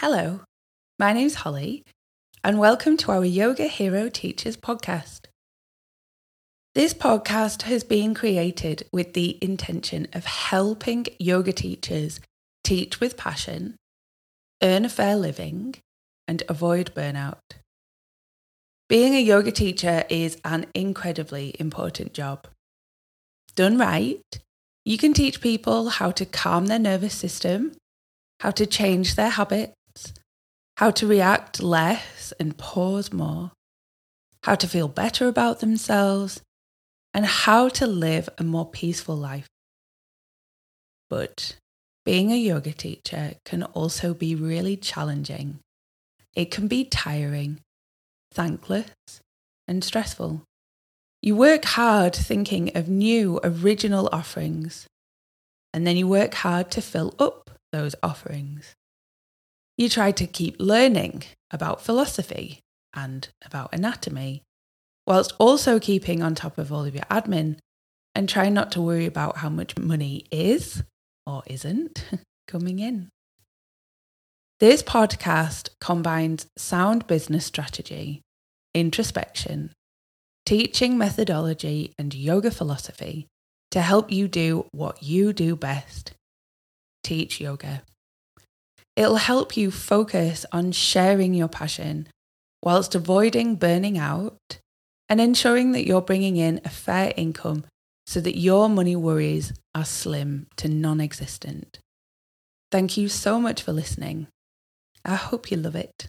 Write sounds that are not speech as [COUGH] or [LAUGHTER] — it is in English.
Hello, my name's Holly, and welcome to our Yoga Hero Teachers podcast. This podcast has been created with the intention of helping yoga teachers teach with passion, earn a fair living, and avoid burnout. Being a yoga teacher is an incredibly important job. Done right, you can teach people how to calm their nervous system, how to change their habits, how to react less and pause more, how to feel better about themselves, and how to live a more peaceful life. But being a yoga teacher can also be really challenging. It can be tiring, thankless, and stressful. You work hard thinking of new original offerings, and then you work hard to fill up those offerings. You try to keep learning about philosophy and about anatomy, whilst also keeping on top of all of your admin and try not to worry about how much money is or isn't [LAUGHS] coming in. This podcast combines sound business strategy, introspection, teaching methodology, and yoga philosophy to help you do what you do best teach yoga. It'll help you focus on sharing your passion whilst avoiding burning out and ensuring that you're bringing in a fair income so that your money worries are slim to non existent. Thank you so much for listening. I hope you love it.